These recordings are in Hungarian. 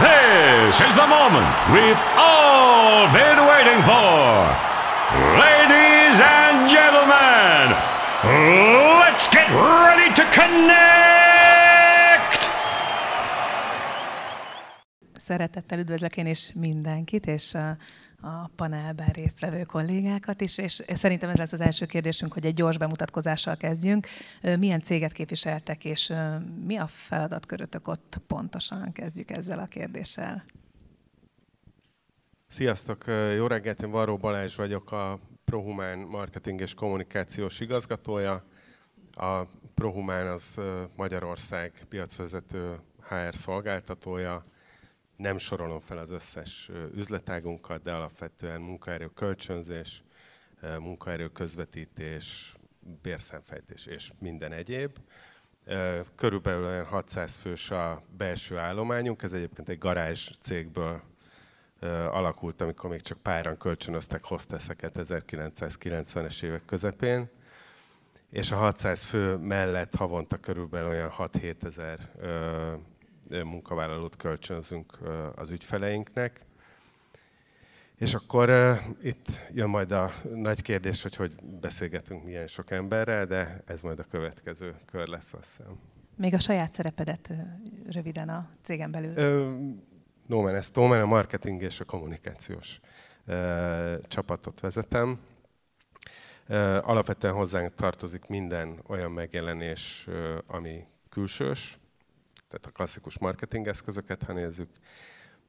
This is the moment we've all been waiting for. Ladies and gentlemen, let's get ready to connect! Szeretettel üdvözlök én is mindenkit, és uh, a, panelben résztvevő kollégákat is, és szerintem ez lesz az első kérdésünk, hogy egy gyors bemutatkozással kezdjünk. Milyen céget képviseltek, és mi a feladatkörötök ott pontosan? Kezdjük ezzel a kérdéssel. Sziasztok, jó reggelt, én Varró Balázs vagyok, a Prohumán marketing és kommunikációs igazgatója. A Prohumán az Magyarország piacvezető HR szolgáltatója. Nem sorolom fel az összes üzletágunkat, de alapvetően munkaerő kölcsönzés, munkaerő közvetítés, bérszemfejtés és minden egyéb. Körülbelül olyan 600 fős a belső állományunk, ez egyébként egy garázs cégből alakult, amikor még csak páran kölcsönöztek hostesseket 1990-es évek közepén, és a 600 fő mellett havonta körülbelül olyan 6-7 ezer munkavállalót kölcsönzünk az ügyfeleinknek. És akkor uh, itt jön majd a nagy kérdés, hogy hogy beszélgetünk milyen sok emberrel, de ez majd a következő kör lesz, azt hiszem. Még a saját szerepedet röviden a cégen belül. Uh, Nómen, ezt Nómen a marketing és a kommunikációs uh, csapatot vezetem. Uh, alapvetően hozzánk tartozik minden olyan megjelenés, uh, ami külsős, tehát a klasszikus marketing eszközöket, ha nézzük,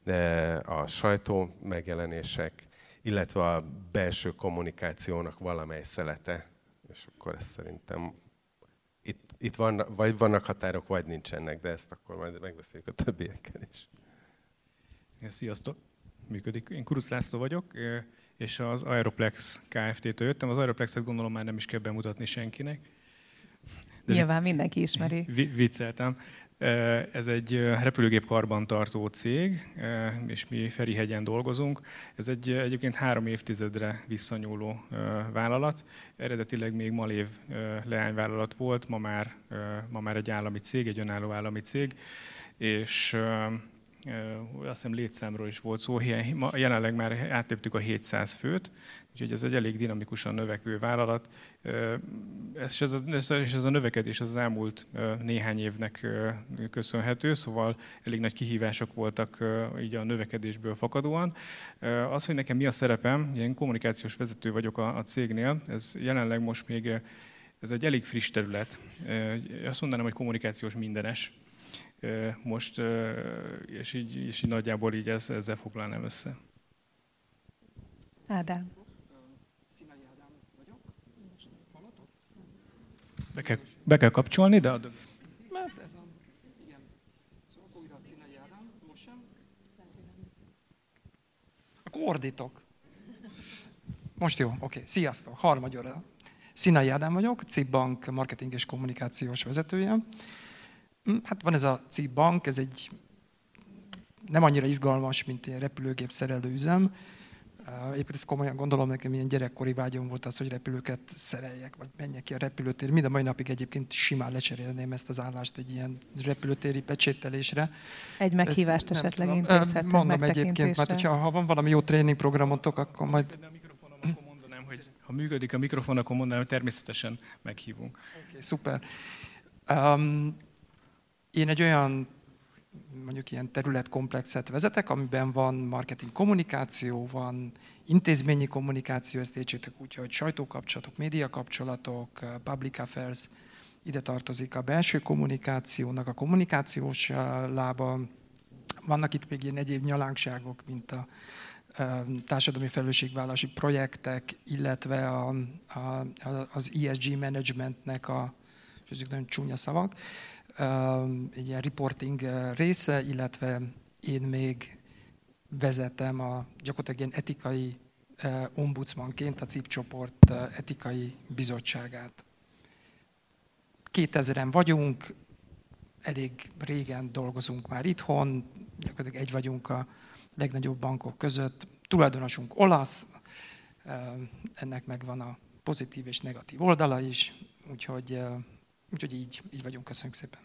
de a sajtó megjelenések, illetve a belső kommunikációnak valamely szelete, és akkor ezt szerintem itt, itt van, vagy vannak határok, vagy nincsenek, de ezt akkor majd megbeszéljük a többiekkel is. Sziasztok! Működik. Én Kurusz László vagyok, és az Aeroplex Kft-től jöttem. Az Aeroplexet gondolom már nem is kell bemutatni senkinek. De Nyilván vicc... mindenki ismeri. Vicceltem. Ez egy repülőgép karbantartó cég, és mi Ferihegyen dolgozunk. Ez egy egyébként három évtizedre visszanyúló vállalat. Eredetileg még Malév leányvállalat volt, ma már, ma már egy állami cég, egy önálló állami cég, és azt hiszem létszámról is volt szó, jelenleg már áttéptük a 700 főt, úgyhogy ez egy elég dinamikusan növekvő vállalat. Ez, ez, a, ez a növekedés az elmúlt néhány évnek köszönhető, szóval elég nagy kihívások voltak így a növekedésből fakadóan. Az, hogy nekem mi a szerepem, én kommunikációs vezető vagyok a, a cégnél, ez jelenleg most még ez egy elég friss terület. Azt mondanám, hogy kommunikációs mindenes most, és így, és így nagyjából így ez, ezzel foglalnám össze. Ádám. Be kell, be kell kapcsolni, de a dög... Mert ez a... Igen. Szóval akkor újra Színai Ádám, most sem. Akkor ordítok. Most jó, oké. Okay. Sziasztok, harmadjára. Színai Ádám vagyok, CIP Bank marketing és kommunikációs vezetője. Hm, hát van ez a CIP Bank, ez egy nem annyira izgalmas, mint egy repülőgép szerelő üzem. Egyébként ezt komolyan gondolom, nekem ilyen gyerekkori vágyom volt az, hogy repülőket szereljek, vagy menjek ki a repülőtér. Mind a mai napig egyébként simán lecserélném ezt az állást egy ilyen repülőtéri pecsételésre. Egy meghívást ezt, esetleg intézhetünk Mondom egyébként, mert hogyha, ha van valami jó tréningprogramotok, akkor majd... ha működik a mikrofon, akkor mondanám, hogy természetesen meghívunk. Okay, szuper. Um, én egy olyan mondjuk ilyen területkomplexet vezetek, amiben van marketing kommunikáció, van intézményi kommunikáció, ezt értsétek úgy, hogy sajtókapcsolatok, médiakapcsolatok, public affairs, ide tartozik a belső kommunikációnak, a kommunikációs lába. Vannak itt még ilyen egyéb nyalánkságok, mint a társadalmi felelősségvállalási projektek, illetve a, a, az ESG managementnek a, és ezek nagyon csúnya szavak, egy ilyen reporting része, illetve én még vezetem a gyakorlatilag ilyen etikai ombudsmanként a CIP csoport etikai bizottságát. 2000-en vagyunk, elég régen dolgozunk már itthon, gyakorlatilag egy vagyunk a legnagyobb bankok között. Tulajdonosunk olasz, ennek megvan a pozitív és negatív oldala is, úgyhogy, úgyhogy így, így vagyunk. Köszönjük szépen.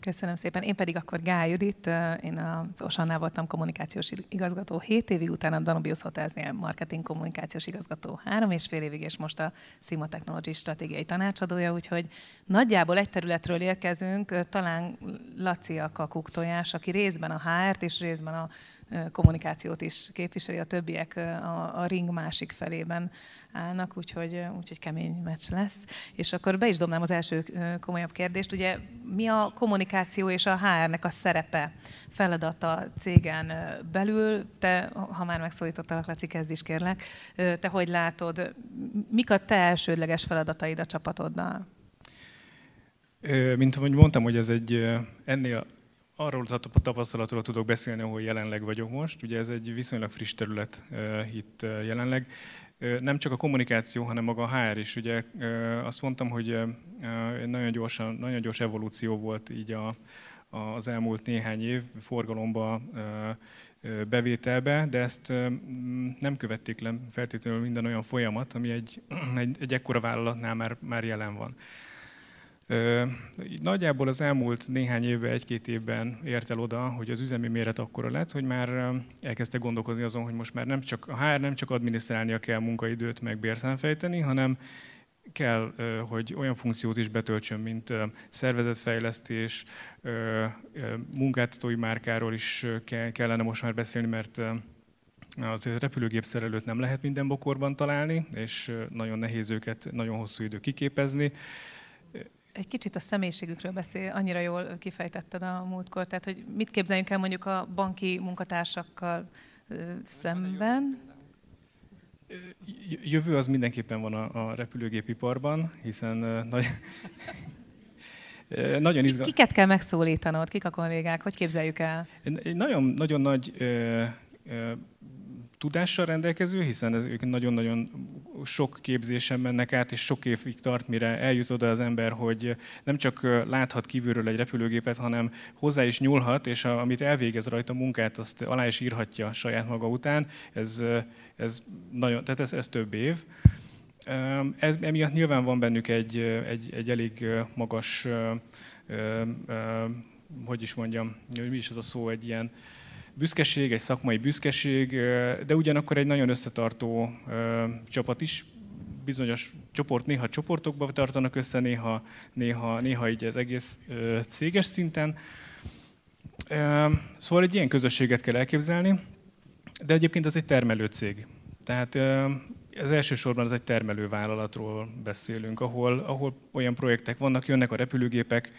Köszönöm szépen. Én pedig akkor Gály Judit, én az Osannál voltam kommunikációs igazgató 7 évig, utána a Danubius Hotelsnél marketing kommunikációs igazgató 3 és fél évig, és most a Sima Technology stratégiai tanácsadója, úgyhogy nagyjából egy területről érkezünk, talán Laci a kakuktojás, aki részben a HR-t és részben a kommunikációt is képviseli, a többiek a, a ring másik felében állnak, úgyhogy, úgyhogy kemény meccs lesz. És akkor be is dobnám az első komolyabb kérdést. Ugye mi a kommunikáció és a HR-nek a szerepe, feladata cégen belül? Te, ha már megszólítottalak, Laci, kezd is kérlek. Te hogy látod, mik a te elsődleges feladataid a csapatoddal? Mint ahogy mondtam, hogy ez egy ennél arról a tapasztalatról tudok beszélni, ahol jelenleg vagyok most. Ugye ez egy viszonylag friss terület itt jelenleg nem csak a kommunikáció, hanem maga a HR is. Ugye azt mondtam, hogy nagyon, gyorsan, nagyon gyors evolúció volt így a, az elmúlt néhány év forgalomba, bevételbe, de ezt nem követték le feltétlenül minden olyan folyamat, ami egy, egy, egy ekkora vállalatnál már, már jelen van. Nagyjából az elmúlt néhány évben, egy-két évben ért el oda, hogy az üzemi méret akkora lett, hogy már elkezdte gondolkozni azon, hogy most már nem csak, a HR nem csak adminisztrálnia kell munkaidőt, meg bérszámfejteni, hanem kell, hogy olyan funkciót is betöltsön, mint szervezetfejlesztés, munkáltatói márkáról is kellene most már beszélni, mert azért repülőgép szerelőt nem lehet minden bokorban találni, és nagyon nehéz őket nagyon hosszú idő kiképezni egy kicsit a személyiségükről beszél, annyira jól kifejtetted a múltkor, tehát hogy mit képzeljünk el mondjuk a banki munkatársakkal szemben? Jövő az mindenképpen van a, a repülőgépiparban, hiszen nagy, nagyon izgal... Kiket kell megszólítanod? Kik a kollégák? Hogy képzeljük el? Egy nagyon, nagyon nagy ö, ö, tudással rendelkező, hiszen ez, ők nagyon-nagyon sok képzésen mennek át, és sok évig tart, mire eljut oda az ember, hogy nem csak láthat kívülről egy repülőgépet, hanem hozzá is nyúlhat, és amit elvégez rajta munkát, azt alá is írhatja saját maga után. Ez, ez, nagyon, tehát ez, ez több év. Ez, emiatt nyilván van bennük egy, egy, egy elég magas, hogy is mondjam, mi is az a szó, egy ilyen büszkeség, egy szakmai büszkeség, de ugyanakkor egy nagyon összetartó csapat is. Bizonyos csoport, néha csoportokba tartanak össze, néha, néha, néha így az egész céges szinten. Szóval egy ilyen közösséget kell elképzelni, de egyébként ez egy termelő cég. Tehát ez elsősorban ez egy termelővállalatról beszélünk, ahol, ahol olyan projektek vannak, jönnek a repülőgépek,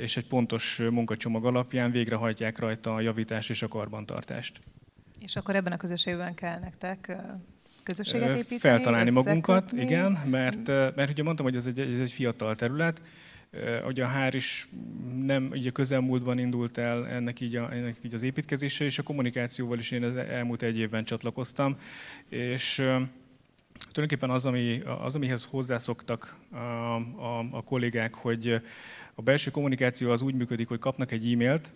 és egy pontos munkacsomag alapján végrehajtják rajta a javítást és a karbantartást. És akkor ebben a közösségben kell nektek közösséget építeni? Feltalálni magunkat, igen, mert, mert ugye mondtam, hogy ez egy, ez egy fiatal terület, Ugye a HR is nem ugye közelmúltban indult el ennek így, a, ennek így az építkezése, és a kommunikációval is én az elmúlt egy évben csatlakoztam, és Tulajdonképpen az, ami, az amihez hozzászoktak a, a, a kollégák, hogy a belső kommunikáció az úgy működik, hogy kapnak egy e-mailt,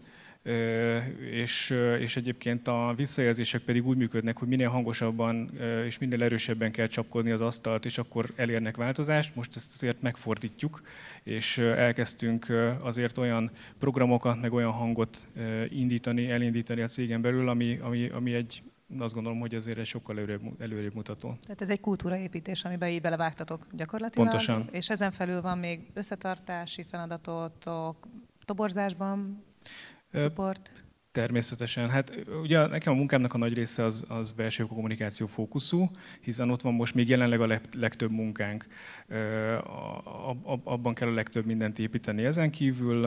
és, és egyébként a visszajelzések pedig úgy működnek, hogy minél hangosabban és minél erősebben kell csapkodni az asztalt, és akkor elérnek változást. Most ezt azért megfordítjuk, és elkezdtünk azért olyan programokat, meg olyan hangot indítani, elindítani a cégen belül, ami, ami, ami egy azt gondolom, hogy azért egy sokkal előrébb, előrébb mutató. Tehát ez egy kultúraépítés, amiben így belevágtatok gyakorlatilag. Pontosan. És ezen felül van még összetartási feladatotok, toborzásban, support? Természetesen. Hát ugye nekem a munkámnak a nagy része az, az belső kommunikáció fókuszú, hiszen ott van most még jelenleg a legtöbb munkánk. Abban kell a legtöbb mindent építeni. Ezen kívül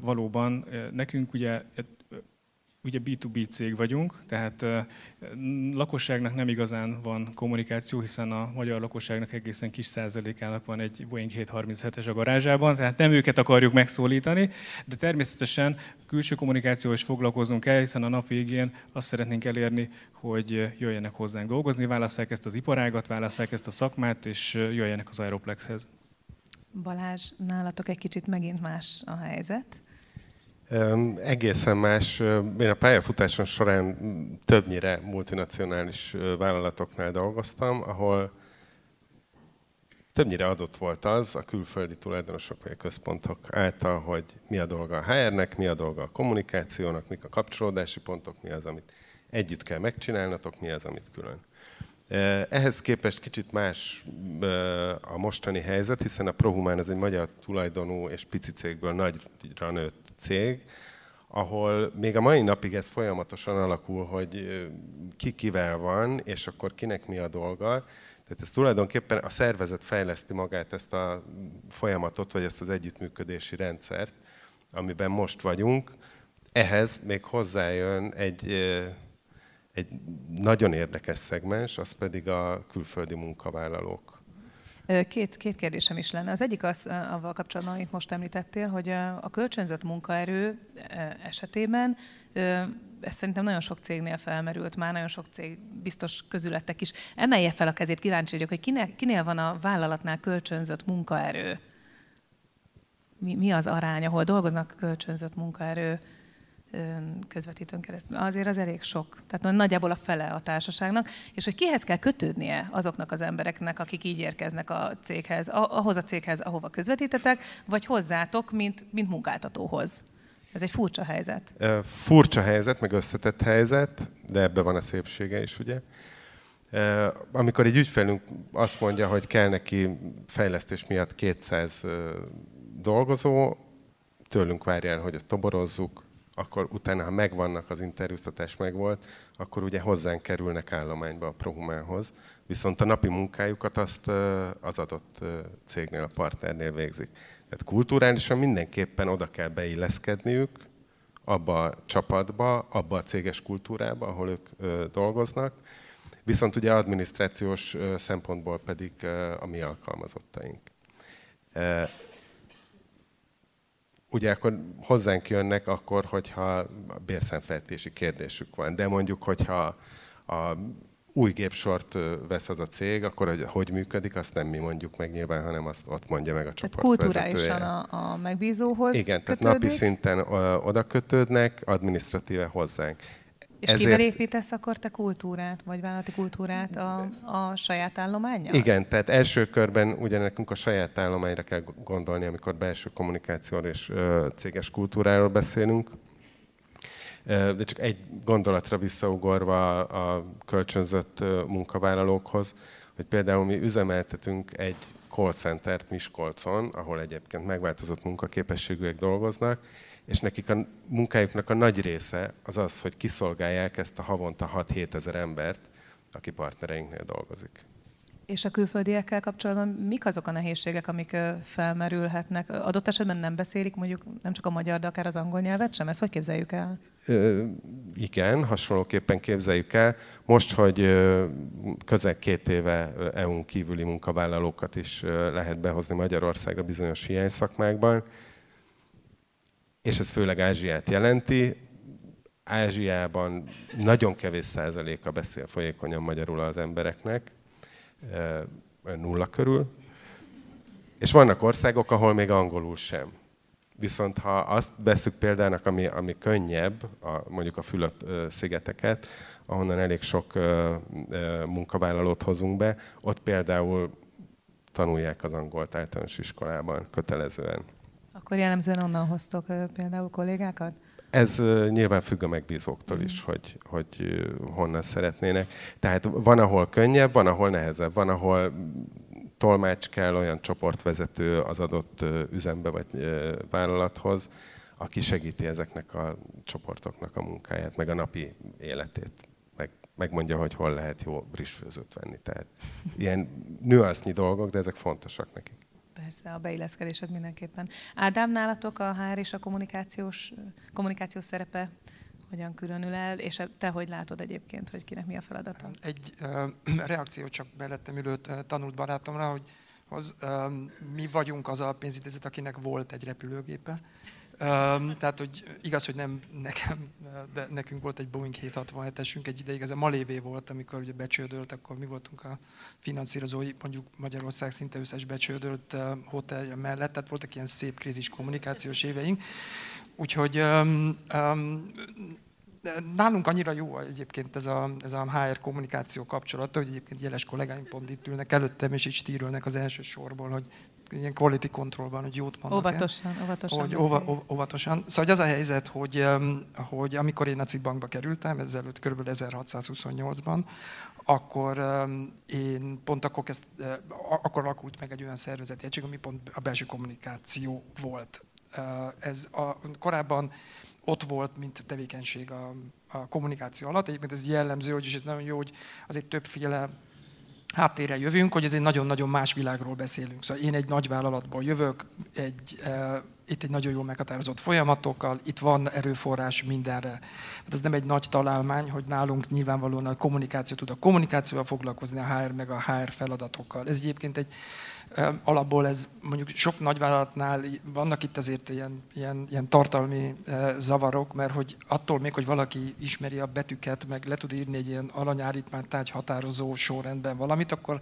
valóban nekünk ugye ugye B2B cég vagyunk, tehát lakosságnak nem igazán van kommunikáció, hiszen a magyar lakosságnak egészen kis százalékának van egy Boeing 737-es a garázsában, tehát nem őket akarjuk megszólítani, de természetesen külső kommunikáció is foglalkoznunk kell, hiszen a nap végén azt szeretnénk elérni, hogy jöjjenek hozzánk dolgozni, válasszák ezt az iparágat, válasszák ezt a szakmát, és jöjjenek az Aeroplexhez. Balázs, nálatok egy kicsit megint más a helyzet. Egészen más. Én a pályafutásom során többnyire multinacionális vállalatoknál dolgoztam, ahol többnyire adott volt az a külföldi tulajdonosok vagy a központok által, hogy mi a dolga a HR-nek, mi a dolga a kommunikációnak, mik a kapcsolódási pontok, mi az, amit együtt kell megcsinálnatok, mi az, amit külön. Ehhez képest kicsit más a mostani helyzet, hiszen a Prohumán ez egy magyar tulajdonú és pici cégből nagyra nőtt cég, ahol még a mai napig ez folyamatosan alakul, hogy ki kivel van, és akkor kinek mi a dolga. Tehát ez tulajdonképpen a szervezet fejleszti magát ezt a folyamatot, vagy ezt az együttműködési rendszert, amiben most vagyunk. Ehhez még hozzájön egy, egy nagyon érdekes szegmens, az pedig a külföldi munkavállalók. Két, két kérdésem is lenne. Az egyik az, avval kapcsolatban, amit most említettél, hogy a kölcsönzött munkaerő esetében ez szerintem nagyon sok cégnél felmerült már, nagyon sok cég biztos közületek is. Emelje fel a kezét, kíváncsi vagyok, hogy kinél, kinél van a vállalatnál kölcsönzött munkaerő? Mi, mi az arány, ahol dolgoznak kölcsönzött munkaerő közvetítőn keresztül. Azért az elég sok. Tehát nagyjából a fele a társaságnak. És hogy kihez kell kötődnie azoknak az embereknek, akik így érkeznek a céghez, ahhoz a céghez, ahova közvetítetek, vagy hozzátok, mint, mint munkáltatóhoz. Ez egy furcsa helyzet. Furcsa helyzet, meg összetett helyzet, de ebbe van a szépsége is, ugye? Amikor egy ügyfelünk azt mondja, hogy kell neki fejlesztés miatt 200 dolgozó, tőlünk várja el, hogy ezt toborozzuk, akkor utána, ha megvannak, az interjúztatás megvolt, akkor ugye hozzánk kerülnek állományba a Prohumánhoz, viszont a napi munkájukat azt az adott cégnél, a partnernél végzik. Tehát kulturálisan mindenképpen oda kell beilleszkedniük abba a csapatba, abba a céges kultúrába, ahol ők dolgoznak, viszont ugye adminisztrációs szempontból pedig a mi alkalmazottaink ugye akkor hozzánk jönnek akkor, hogyha bérszemfejtési kérdésük van. De mondjuk, hogyha a új gépsort vesz az a cég, akkor hogy, hogy működik, azt nem mi mondjuk meg nyilván, hanem azt ott mondja meg a csoport kulturálisan a, a megbízóhoz Igen, kötődik. tehát napi szinten oda kötődnek, administratíve hozzánk. És Ezért... kivel építesz akkor te kultúrát, vagy vállalati kultúrát a, a saját állományjal? Igen, tehát első körben ugye nekünk a saját állományra kell gondolni, amikor belső kommunikációról és ö, céges kultúráról beszélünk. De csak egy gondolatra visszaugorva a kölcsönzött munkavállalókhoz, hogy például mi üzemeltetünk egy call centert Miskolcon, ahol egyébként megváltozott munkaképességűek dolgoznak, és nekik a munkájuknak a nagy része az az, hogy kiszolgálják ezt a havonta 6-7 ezer embert, aki partnereinknél dolgozik. És a külföldiekkel kapcsolatban mik azok a nehézségek, amik felmerülhetnek? Adott esetben nem beszélik mondjuk nem csak a magyar, de akár az angol nyelvet sem? Ezt hogy képzeljük el? Ö, igen, hasonlóképpen képzeljük el. Most, hogy közel két éve EU-n kívüli munkavállalókat is lehet behozni Magyarországra bizonyos hiányszakmákban, és ez főleg Ázsiát jelenti. Ázsiában nagyon kevés százaléka beszél folyékonyan magyarul az embereknek, nulla körül, és vannak országok, ahol még angolul sem. Viszont ha azt veszük példának, ami, ami könnyebb, a, mondjuk a Fülöp-szigeteket, ahonnan elég sok munkavállalót hozunk be, ott például tanulják az angolt általános iskolában kötelezően. Akkor jellemzően onnan hoztok például kollégákat? Ez nyilván függ a megbízóktól is, mm. hogy, hogy honnan szeretnének. Tehát van, ahol könnyebb, van, ahol nehezebb, van, ahol tolmács kell, olyan csoportvezető az adott üzembe vagy vállalathoz, aki segíti ezeknek a csoportoknak a munkáját, meg a napi életét. Meg, megmondja, hogy hol lehet jó brisfőzőt venni. Tehát ilyen nüansznyi dolgok, de ezek fontosak nekik. Persze, a beilleszkedés az mindenképpen. Ádám, nálatok a HR és a kommunikációs, kommunikációs szerepe hogyan különül el, és te hogy látod egyébként, hogy kinek mi a feladata? Egy uh, reakció csak mellettem ülő tanult barátomra, hogy az, um, mi vagyunk az a pénzintézet, akinek volt egy repülőgépe, tehát, hogy igaz, hogy nem nekem, de nekünk volt egy Boeing 767-esünk egy ideig, ez a Malévé volt, amikor ugye becsődölt, akkor mi voltunk a finanszírozói, mondjuk Magyarország szinte összes becsődölt hotel mellett, tehát voltak ilyen szép krízis kommunikációs éveink. Úgyhogy um, um, nálunk annyira jó egyébként ez a, ez a HR kommunikáció kapcsolata, hogy egyébként jeles kollégáim pont itt ülnek előttem, és így stírülnek az első sorból, hogy ilyen quality controlban, hogy jót mondok Óvatosan, óvatosan. Hogy óva, óvatosan. Szóval az a helyzet, hogy, hogy amikor én a Bankba kerültem, ezelőtt kb. 1628-ban, akkor én pont akkor, kezd, akkor alakult meg egy olyan szervezeti egység, ami pont a belső kommunikáció volt. Ez a, korábban ott volt, mint tevékenység a, a kommunikáció alatt. Egyébként ez jellemző, hogy és ez nagyon jó, hogy azért többféle háttérre jövünk, hogy ez egy nagyon-nagyon más világról beszélünk. Szóval én egy nagy vállalatból jövök, egy, e, itt egy nagyon jól meghatározott folyamatokkal, itt van erőforrás mindenre. Tehát ez nem egy nagy találmány, hogy nálunk nyilvánvalóan a kommunikáció tud a kommunikációval foglalkozni, a HR meg a HR feladatokkal. Ez egyébként egy alapból ez mondjuk sok nagyvállalatnál vannak itt azért ilyen, ilyen, ilyen tartalmi zavarok, mert hogy attól még, hogy valaki ismeri a betűket, meg le tud írni egy ilyen alanyállítmányt határozó sorrendben valamit, akkor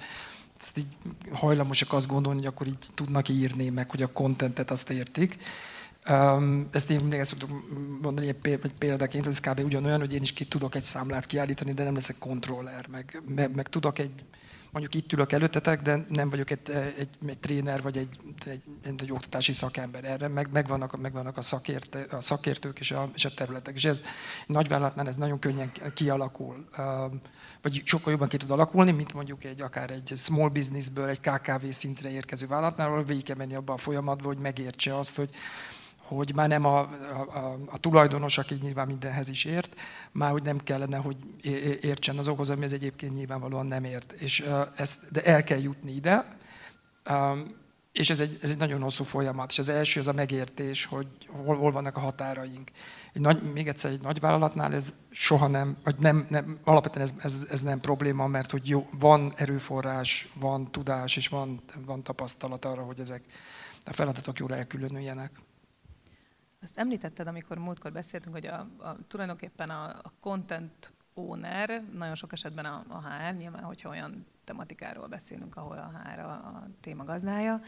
ezt így hajlamosak azt gondolni, hogy akkor így tudnak írni, meg hogy a kontentet azt értik. Ezt én mindig szoktuk mondani egy példaként, ez kb. ugyanolyan, hogy én is ki tudok egy számlát kiállítani, de nem leszek kontroller, meg, meg, meg tudok egy mondjuk itt ülök előttetek, de nem vagyok egy, egy, egy tréner vagy egy, egy, egy, egy oktatási szakember erre, meg, megvannak, megvannak a, szakértő, a szakértők és a, és a területek. És ez nagyvállalatnál ez nagyon könnyen kialakul, vagy sokkal jobban ki tud alakulni, mint mondjuk egy akár egy small businessből, egy KKV szintre érkező vállalatnál, ahol végig kell menni abba a folyamatba, hogy megértse azt, hogy hogy már nem a, a, a tulajdonos, aki nyilván mindenhez is ért, már hogy nem kellene, hogy értsen azokhoz, ami ez egyébként nyilvánvalóan nem ért. És, ezt, de el kell jutni ide, és ez egy, ez egy nagyon hosszú folyamat. És az első az a megértés, hogy hol, hol vannak a határaink. Egy nagy, még egyszer egy nagy vállalatnál ez soha nem, vagy nem, nem alapvetően ez, ez, ez, nem probléma, mert hogy jó, van erőforrás, van tudás, és van, van tapasztalat arra, hogy ezek a feladatok jól elkülönüljenek. Azt említetted, amikor múltkor beszéltünk, hogy a, a, tulajdonképpen a, a content owner, nagyon sok esetben a, a HR, nyilván, hogyha olyan tematikáról beszélünk, ahol a HR a, a téma gazdája,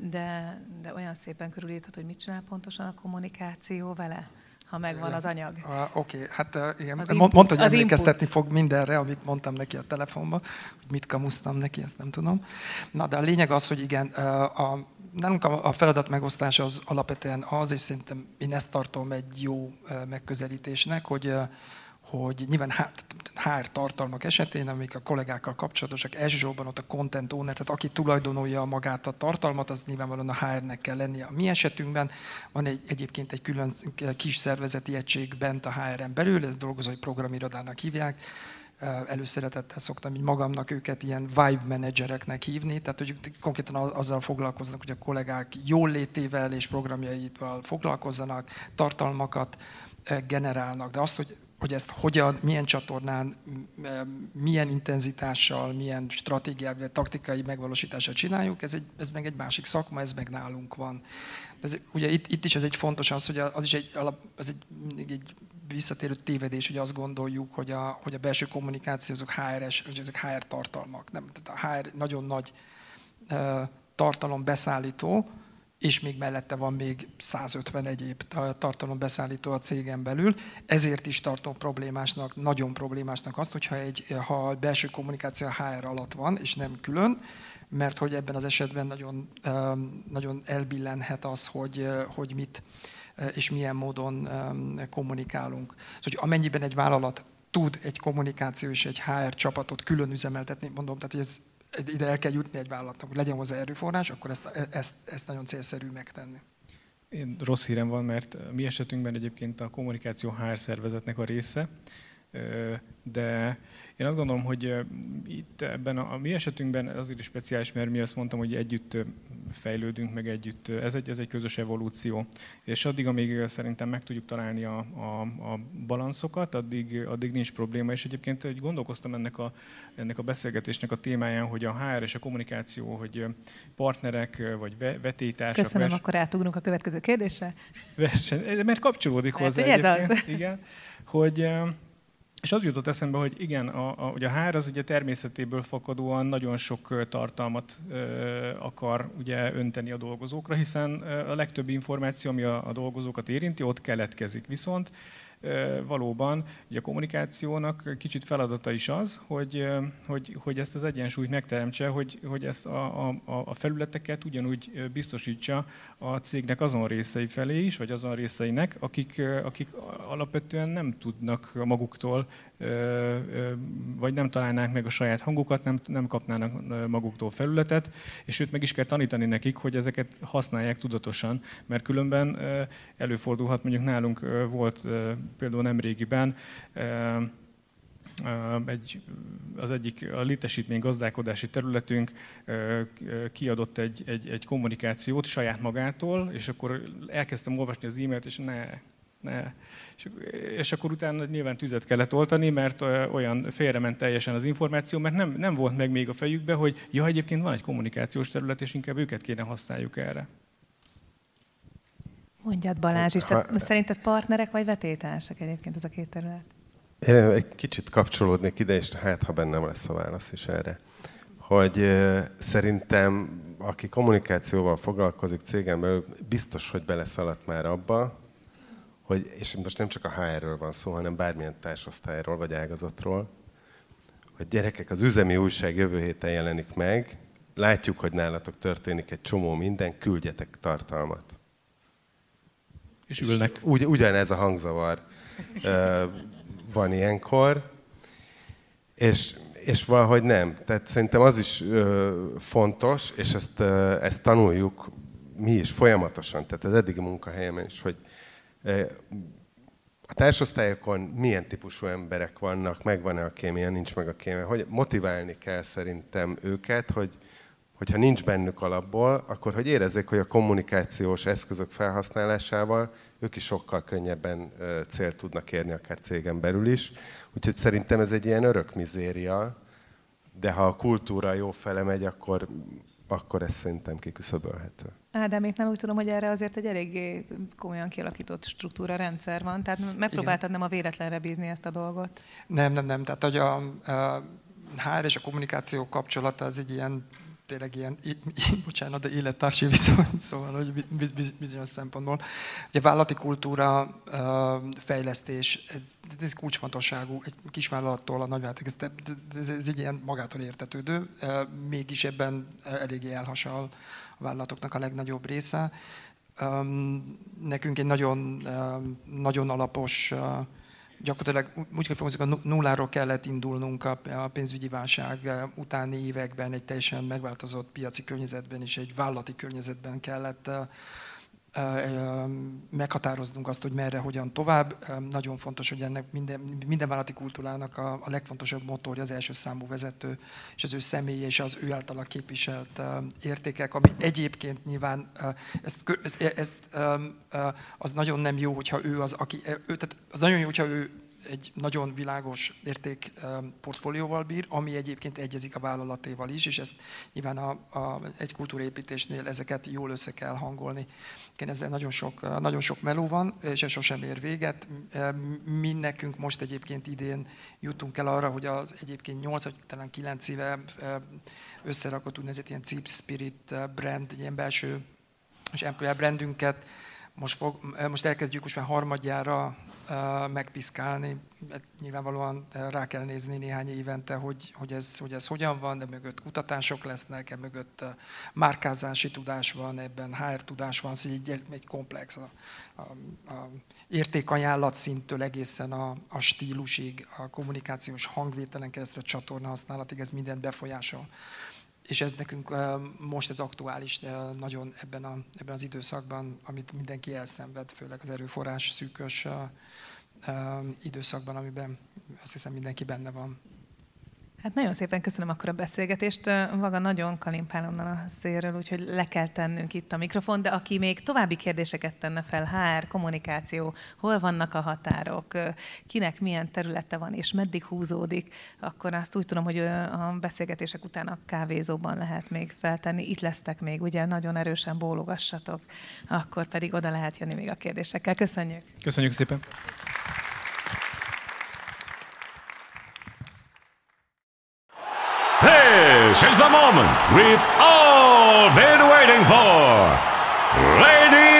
de, de olyan szépen körülírtad, hogy mit csinál pontosan a kommunikáció vele ha megvan az anyag. Uh, Oké, okay. hát uh, igen, az mondta, hogy emlékeztetni input. fog mindenre, amit mondtam neki a telefonban, hogy mit kamusztam neki, ezt nem tudom. Na, de a lényeg az, hogy igen, uh, a, nálunk a feladat megosztás az alapvetően az, és szerintem én ezt tartom egy jó megközelítésnek, hogy hogy nyilván HR tartalmak esetén, amik a kollégákkal kapcsolatosak, elsősorban ott a content owner, tehát aki tulajdonolja magát a tartalmat, az nyilvánvalóan a HR-nek kell lennie. A mi esetünkben van egy, egyébként egy külön kis szervezeti egység bent a HR-en belül, ez dolgozói programirodának hívják, előszeretettel szoktam így magamnak őket ilyen vibe menedzsereknek hívni, tehát hogy konkrétan azzal foglalkoznak, hogy a kollégák jól létével és programjaival foglalkozzanak, tartalmakat generálnak, de azt, hogy hogy ezt hogyan, milyen csatornán, milyen intenzitással, milyen stratégiával, taktikai megvalósítással csináljuk, ez, egy, ez meg egy másik szakma, ez meg nálunk van. Ez, ugye itt, itt is ez egy fontos az, hogy az is egy, alap, ez egy, egy visszatérő tévedés, hogy azt gondoljuk, hogy a, hogy a belső kommunikáció azok HR-es, hogy ezek HR tartalmak. Nem, tehát a HR nagyon nagy uh, tartalom beszállító, és még mellette van még 150 egyéb tartalombeszállító a cégen belül. Ezért is tartom problémásnak, nagyon problémásnak azt, hogyha egy, ha belső kommunikáció HR alatt van, és nem külön, mert hogy ebben az esetben nagyon, nagyon elbillenhet az, hogy, hogy mit és milyen módon kommunikálunk. Szóval, hogy amennyiben egy vállalat tud egy kommunikáció és egy HR csapatot külön üzemeltetni, mondom, tehát hogy ez ide el kell jutni egy vállalatnak, hogy legyen hozzá erőforrás, akkor ezt, ezt, ezt nagyon célszerű megtenni. Én rossz hírem van, mert mi esetünkben egyébként a kommunikáció HR szervezetnek a része, de én azt gondolom, hogy itt ebben a, a mi esetünkben azért is speciális, mert mi azt mondtam, hogy együtt fejlődünk, meg együtt, ez egy, ez egy közös evolúció. És addig, amíg szerintem meg tudjuk találni a, a, a balanszokat, addig, addig nincs probléma. És egyébként hogy gondolkoztam ennek a, ennek a beszélgetésnek a témáján, hogy a HR és a kommunikáció, hogy partnerek, vagy vetétársak. Köszönöm, vers... akkor átugrunk a következő kérdésre. Verseny, mert kapcsolódik mert, hozzá. Ez az. Igen, hogy és az jutott eszembe, hogy igen, a, a, ugye a HR az ugye természetéből fakadóan nagyon sok tartalmat ö, akar ugye önteni a dolgozókra, hiszen a legtöbb információ, ami a, a dolgozókat érinti, ott keletkezik. Viszont valóban. Ugye a kommunikációnak kicsit feladata is az, hogy, hogy, hogy ezt az egyensúlyt megteremtse, hogy, hogy ezt a, a, a felületeket ugyanúgy biztosítsa a cégnek azon részei felé is, vagy azon részeinek, akik, akik alapvetően nem tudnak maguktól vagy nem találnák meg a saját hangukat, nem, nem kapnának maguktól felületet, és őt meg is kell tanítani nekik, hogy ezeket használják tudatosan, mert különben előfordulhat, mondjuk nálunk volt például nem régiben, egy, az egyik a létesítmény gazdálkodási területünk kiadott egy, egy, egy kommunikációt saját magától, és akkor elkezdtem olvasni az e-mailt, és ne, ne. És, és akkor utána nyilván tüzet kellett oltani, mert olyan félrement teljesen az információ, mert nem, nem volt meg még a fejükbe, hogy ja, egyébként van egy kommunikációs terület, és inkább őket kéne használjuk erre. Mondjad Balázs is, te, szerinted partnerek vagy vetétársak egyébként ez a két terület? Egy kicsit kapcsolódnék ide, és hát ha bennem lesz a válasz is erre. Hogy szerintem, aki kommunikációval foglalkozik cégen belül, biztos, hogy beleszaladt már abba, hogy, és most nem csak a HR-ről van szó, hanem bármilyen társosztályról vagy ágazatról, hogy gyerekek, az üzemi újság jövő héten jelenik meg, látjuk, hogy nálatok történik egy csomó minden, küldjetek tartalmat. És ülnek. És ugy, ugyanez a hangzavar van ilyenkor, és, és valahogy nem. Tehát szerintem az is fontos, és ezt, ezt tanuljuk mi is folyamatosan, tehát az eddigi munkahelyemen is, hogy a társosztályokon milyen típusú emberek vannak, megvan-e a kémia, nincs meg a kémia, hogy motiválni kell szerintem őket, hogy, hogyha nincs bennük alapból, akkor hogy érezzék, hogy a kommunikációs eszközök felhasználásával ők is sokkal könnyebben célt tudnak érni, akár cégen belül is. Úgyhogy szerintem ez egy ilyen örök mizéria, de ha a kultúra jó fele megy, akkor, akkor ez szerintem kiküszöbölhető. Ádáméknál úgy tudom, hogy erre azért egy eléggé komolyan kialakított struktúra, rendszer van. Tehát megpróbáltad Igen. nem a véletlenre bízni ezt a dolgot? Nem, nem, nem. Tehát hogy a, a HR és a kommunikáció kapcsolata az egy ilyen tényleg ilyen, bocsánat, de élettársi viszony, szóval, hogy bizonyos szempontból. Ugye vállalati kultúra, fejlesztés, ez, ez kulcsfontosságú egy kis vállalattól a nagyvállalatig, ez, ez, ez egy ilyen magától értetődő, mégis ebben eléggé elhasal vállalatoknak a legnagyobb része. Nekünk egy nagyon, nagyon alapos gyakorlatilag úgy kell fogalmazni, a nulláról kellett indulnunk a pénzügyi válság utáni években, egy teljesen megváltozott piaci környezetben és egy vállalati környezetben kellett meghatároznunk azt, hogy merre, hogyan tovább. Nagyon fontos, hogy ennek minden, minden vállalati kultúrának a, a legfontosabb motorja az első számú vezető, és az ő személye és az ő általa képviselt értékek, ami egyébként nyilván ezt, ezt, ezt, az nagyon nem jó, hogyha ő az, aki, ő, tehát az nagyon jó, hogyha ő egy nagyon világos érték portfólióval bír, ami egyébként egyezik a vállalatéval is, és ezt nyilván a, a, egy kultúrépítésnél ezeket jól össze kell hangolni. Igen, ezzel nagyon sok, nagyon sok meló van, és ez sosem ér véget. Mi nekünk most egyébként idén jutunk el arra, hogy az egyébként 8 vagy talán 9 éve összerakott úgynevezett ilyen Cheap Spirit brand, ilyen belső és employer brandünket, most, fog, most elkezdjük most már harmadjára megpiszkálni. Hát nyilvánvalóan rá kell nézni néhány évente, hogy, hogy, ez, hogy ez hogyan van, de mögött kutatások lesznek, e mögött márkázási tudás van, ebben HR tudás van, szóval egy, egy komplex a, a, a értékajánlat szintől egészen a, a stílusig, a kommunikációs hangvételen keresztül a csatorna használatig, ez mindent befolyásol és ez nekünk most ez aktuális nagyon ebben, a, ebben az időszakban, amit mindenki elszenved, főleg az erőforrás szűkös időszakban, amiben azt hiszem mindenki benne van. Hát nagyon szépen köszönöm akkor a beszélgetést. Maga nagyon kalimpál onnan a szélről, úgyhogy le kell tennünk itt a mikrofon, de aki még további kérdéseket tenne fel, HR, kommunikáció, hol vannak a határok, kinek milyen területe van és meddig húzódik, akkor azt úgy tudom, hogy a beszélgetések után a kávézóban lehet még feltenni. Itt lesztek még, ugye nagyon erősen bólogassatok, akkor pedig oda lehet jönni még a kérdésekkel. Köszönjük! Köszönjük szépen! This is the moment we've all been waiting for. Ladies